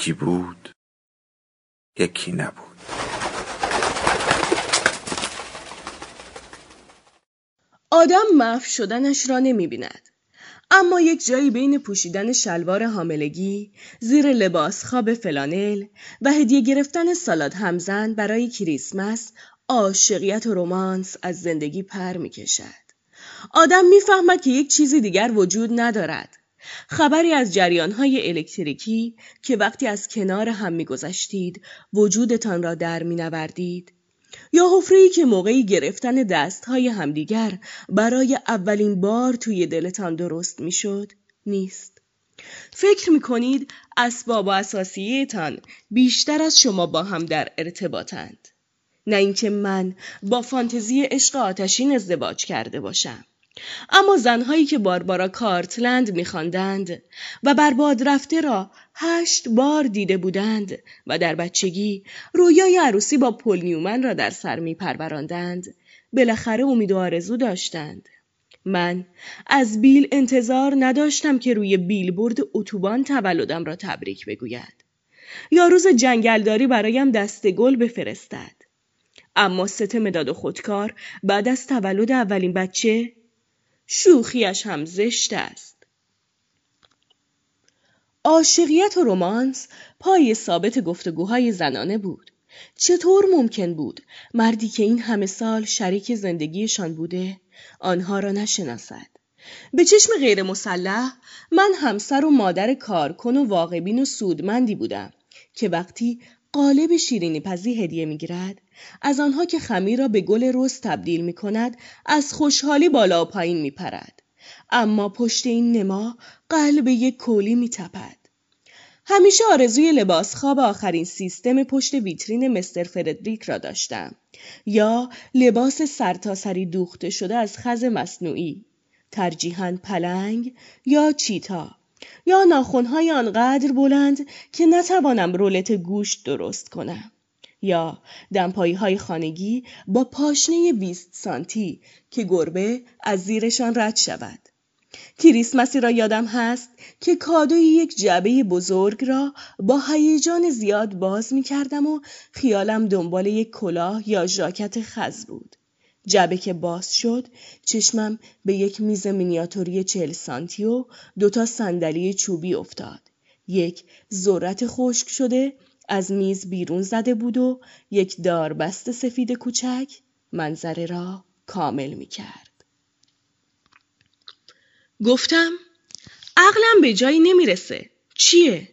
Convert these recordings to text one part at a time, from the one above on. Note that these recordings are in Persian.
یکی بود یکی نبود آدم مف شدنش را نمی بیند. اما یک جایی بین پوشیدن شلوار حاملگی، زیر لباس خواب فلانل و هدیه گرفتن سالاد همزن برای کریسمس عاشقیت و رومانس از زندگی پر می کشد. آدم می‌فهمد که یک چیزی دیگر وجود ندارد خبری از جریانهای الکتریکی که وقتی از کنار هم میگذشتید وجودتان را در مینوردید. یا حفره‌ای که موقعی گرفتن دستهای همدیگر برای اولین بار توی دلتان درست می‌شد نیست. فکر می‌کنید اسباب و اساسیتان بیشتر از شما با هم در ارتباطند. نه اینکه من با فانتزی عشق آتشین ازدواج کرده باشم. اما زنهایی که باربارا کارتلند میخواندند و بر رفته را هشت بار دیده بودند و در بچگی رویای عروسی با پل نیومن را در سر میپروراندند. بالاخره امید و آرزو داشتند. من از بیل انتظار نداشتم که روی بیلبورد اتوبان تولدم را تبریک بگوید. یا روز جنگلداری برایم دست گل بفرستد. اما ست مداد و خودکار بعد از تولد اولین بچه شوخیش هم زشت است. عاشقیت و رومانس پای ثابت گفتگوهای زنانه بود. چطور ممکن بود مردی که این همه سال شریک زندگیشان بوده آنها را نشناسد؟ به چشم غیر مسلح من همسر و مادر کارکن و واقعبین و سودمندی بودم که وقتی قالب شیرینی پزی هدیه می‌گیرد از آنها که خمیر را به گل رز تبدیل می کند از خوشحالی بالا و پایین می پرد. اما پشت این نما قلب یک کولی می تپد. همیشه آرزوی لباس خواب آخرین سیستم پشت ویترین مستر فردریک را داشتم یا لباس سرتاسری دوخته شده از خز مصنوعی ترجیحاً پلنگ یا چیتا یا ناخونهای آنقدر بلند که نتوانم رولت گوشت درست کنم یا دمپایی های خانگی با پاشنه 20 سانتی که گربه از زیرشان رد شود. کریسمسی را یادم هست که کادوی یک جعبه بزرگ را با هیجان زیاد باز می کردم و خیالم دنبال یک کلاه یا ژاکت خز بود. جعبه که باز شد چشمم به یک میز مینیاتوری چهل سانتی و دوتا صندلی چوبی افتاد. یک ذرت خشک شده از میز بیرون زده بود و یک داربست سفید کوچک منظره را کامل می کرد. گفتم عقلم به جایی نمی‌رسه. چیه؟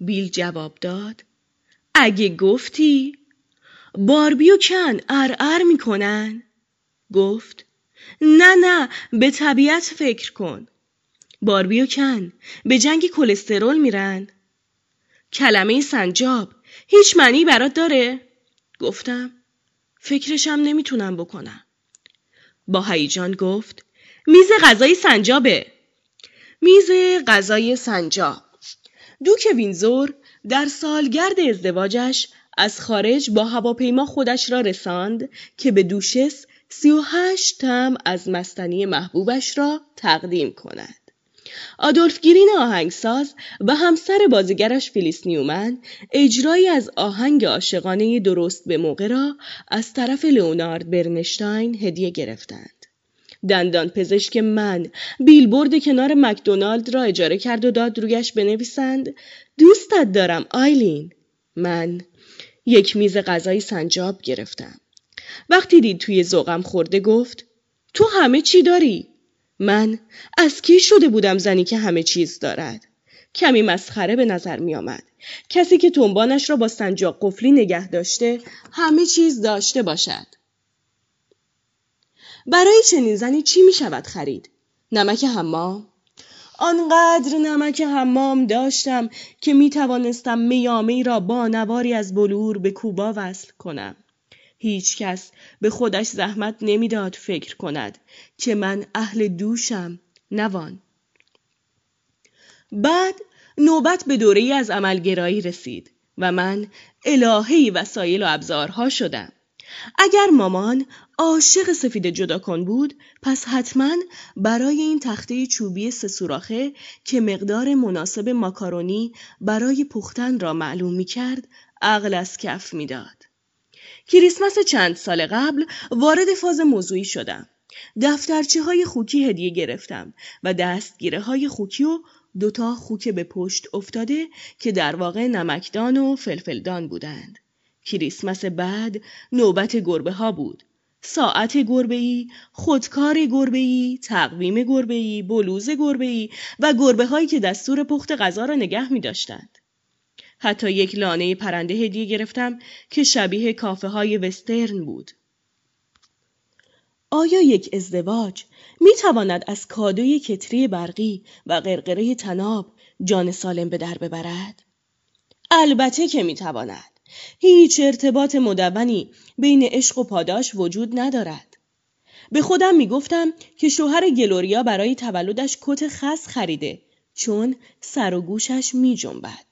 بیل جواب داد. اگه گفتی باربی و کن ار می‌کنن گفت نه نه به طبیعت فکر کن باربی و کن به جنگ کلسترول میرن کلمه سنجاب هیچ معنی برات داره؟ گفتم فکرشم نمی‌تونم بکنم. با هیجان گفت میز غذای سنجابه. میز غذای سنجاب. دوک وینزور در سالگرد ازدواجش از خارج با هواپیما خودش را رساند که به دوشس سی و هشت تم از مستنی محبوبش را تقدیم کند. آدولف گرین آهنگساز و همسر بازیگرش فیلیس نیومن اجرایی از آهنگ عاشقانه درست به موقع را از طرف لئونارد برنشتاین هدیه گرفتند. دندان پزشک من بیلبورد کنار مکدونالد را اجاره کرد و داد رویش بنویسند دوستت دارم آیلین من یک میز غذای سنجاب گرفتم وقتی دید توی ذوقم خورده گفت تو همه چی داری من از کی شده بودم زنی که همه چیز دارد کمی مسخره به نظر می آمد. کسی که تنبانش را با سنجاق قفلی نگه داشته همه چیز داشته باشد. برای چنین زنی چی می شود خرید؟ نمک حمام؟ آنقدر نمک حمام داشتم که می توانستم میامی را با نواری از بلور به کوبا وصل کنم. هیچ کس به خودش زحمت نمی‌داد فکر کند که من اهل دوشم نوان. بعد نوبت به دوره از عملگرایی رسید و من الههی وسایل و ابزارها شدم. اگر مامان عاشق سفید جداکن بود پس حتما برای این تخته چوبی سه سوراخه که مقدار مناسب ماکارونی برای پختن را معلوم می کرد عقل از کف می‌داد. کریسمس چند سال قبل وارد فاز موضوعی شدم. دفترچه های خوکی هدیه گرفتم و دستگیره های خوکی و دوتا خوک به پشت افتاده که در واقع نمکدان و فلفلدان بودند. کریسمس بعد نوبت گربه ها بود. ساعت گربه ای، خودکار گربه ای، تقویم گربه ای، بلوز گربه ای و گربه هایی که دستور پخت غذا را نگه می داشتند. حتی یک لانه پرنده هدیه گرفتم که شبیه کافه های وسترن بود. آیا یک ازدواج می تواند از کادوی کتری برقی و قرقره تناب جان سالم به در ببرد؟ البته که می تواند. هیچ ارتباط مدونی بین عشق و پاداش وجود ندارد. به خودم می گفتم که شوهر گلوریا برای تولدش کت خس خریده چون سر و گوشش می جنبد.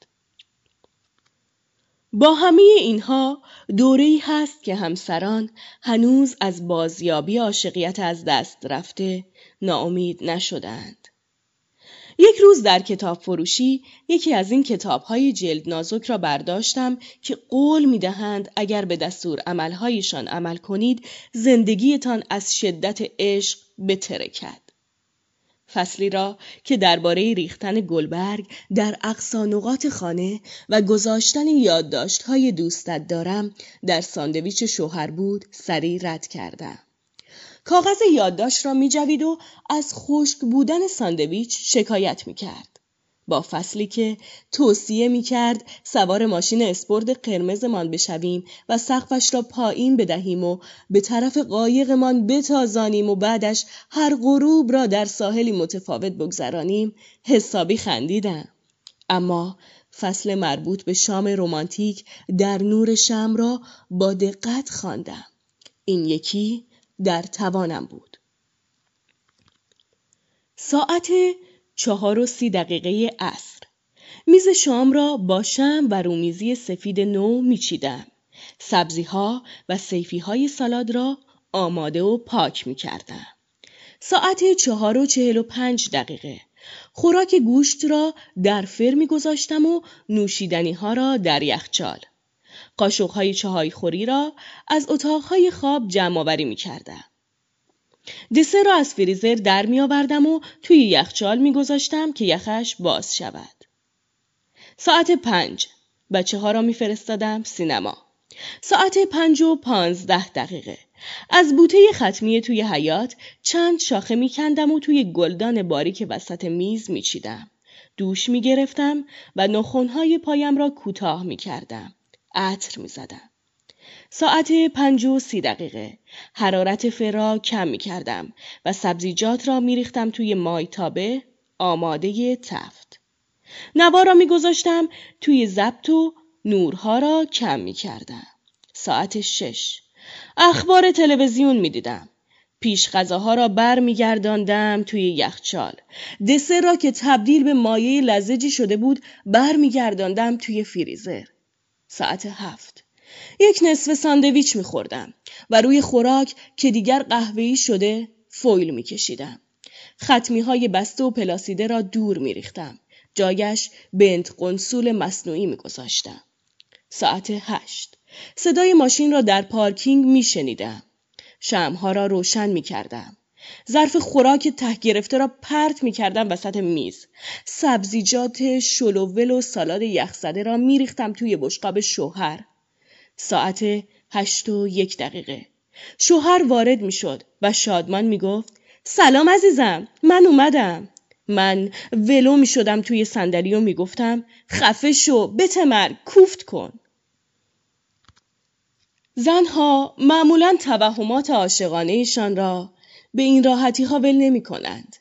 با همه اینها دوره هست که همسران هنوز از بازیابی عاشقیت از دست رفته ناامید نشدند. یک روز در کتاب فروشی یکی از این کتاب های جلد نازک را برداشتم که قول می دهند اگر به دستور عملهایشان عمل کنید زندگیتان از شدت عشق بترکد. فصلی را که درباره ریختن گلبرگ در اقصا خانه و گذاشتن یادداشت‌های دوستت دارم در ساندویچ شوهر بود سری رد کردم. کاغذ یادداشت را میجوید و از خشک بودن ساندویچ شکایت می‌کرد. با فصلی که توصیه می کرد سوار ماشین اسپورت قرمزمان بشویم و سقفش را پایین بدهیم و به طرف قایقمان بتازانیم و بعدش هر غروب را در ساحلی متفاوت بگذرانیم حسابی خندیدم. اما فصل مربوط به شام رمانتیک در نور شم را با دقت خواندم. این یکی در توانم بود. ساعت چهار و سی دقیقه عصر میز شام را با شم و رومیزی سفید نو میچیدم. سبزی ها و سیفی های سالاد را آماده و پاک می کردم. ساعت چهار و چهل و پنج دقیقه خوراک گوشت را در فر می گذاشتم و نوشیدنی ها را در یخچال. قاشق های چهای خوری را از اتاق های خواب جمع آوری می کردم. دسر را از فریزر در می آوردم و توی یخچال می گذاشتم که یخش باز شود. ساعت پنج بچه ها را می فرستادم سینما. ساعت پنج و پانزده دقیقه از بوته ختمی توی حیات چند شاخه می کندم و توی گلدان باریک وسط میز می چیدم. دوش می گرفتم و نخونهای پایم را کوتاه می کردم. عطر می زدم. ساعت پنج و سی دقیقه حرارت فرا کم می کردم و سبزیجات را می ریختم توی مایتابه آماده تفت. نوا را می گذاشتم توی ضبط و نورها را کم می کردم. ساعت شش اخبار تلویزیون می دیدم. پیش غذاها را بر می گرداندم توی یخچال. دسر را که تبدیل به مایه لزجی شده بود بر می گرداندم توی فریزر. ساعت هفت یک نصف ساندویچ میخوردم و روی خوراک که دیگر قهوه‌ای شده فویل میکشیدم. ختمی های بسته و پلاسیده را دور میریختم. جایش بنت قنسول مصنوعی میگذاشتم. ساعت هشت. صدای ماشین را در پارکینگ میشنیدم. شمها را روشن می‌کردم. ظرف خوراک ته گرفته را پرت می کردم وسط میز. سبزیجات شلوول و سالاد یخزده را می ریختم توی بشقاب شوهر. ساعت هشت و یک دقیقه شوهر وارد می شد و شادمان می گفت سلام عزیزم من اومدم من ولو می شدم توی صندلی و می گفتم خفه شو بتمر کوفت کن زنها معمولا توهمات عاشقانهشان را به این راحتی ها ول نمی کنند.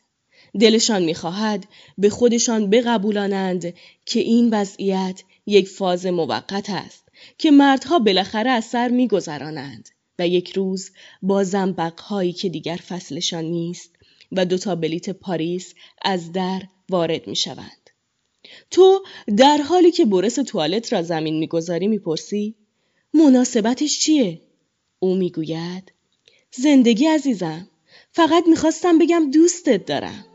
دلشان می‌خواهد به خودشان بقبولانند که این وضعیت یک فاز موقت است که مردها بالاخره از سر میگذرانند و یک روز با زنبقهایی که دیگر فصلشان نیست و دوتا بلیت پاریس از در وارد می‌شوند. تو در حالی که برس توالت را زمین می‌گذاری می‌پرسی مناسبتش چیه؟ او می‌گوید زندگی عزیزم فقط می‌خواستم بگم دوستت دارم.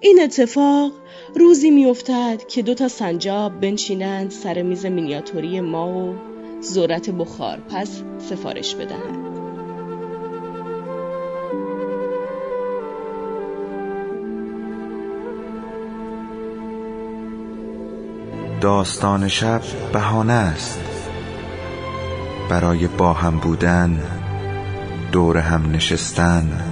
این اتفاق روزی میافتد که دو تا سنجاب بنشینند سر میز مینیاتوری ما و ذرت بخار. پس سفارش بدهند داستان شب بهانه است. برای با هم بودن دور هم نشستن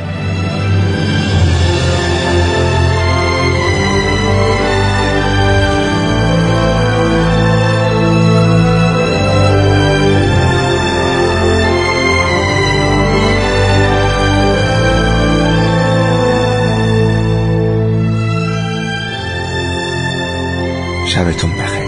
شبتون بخیر.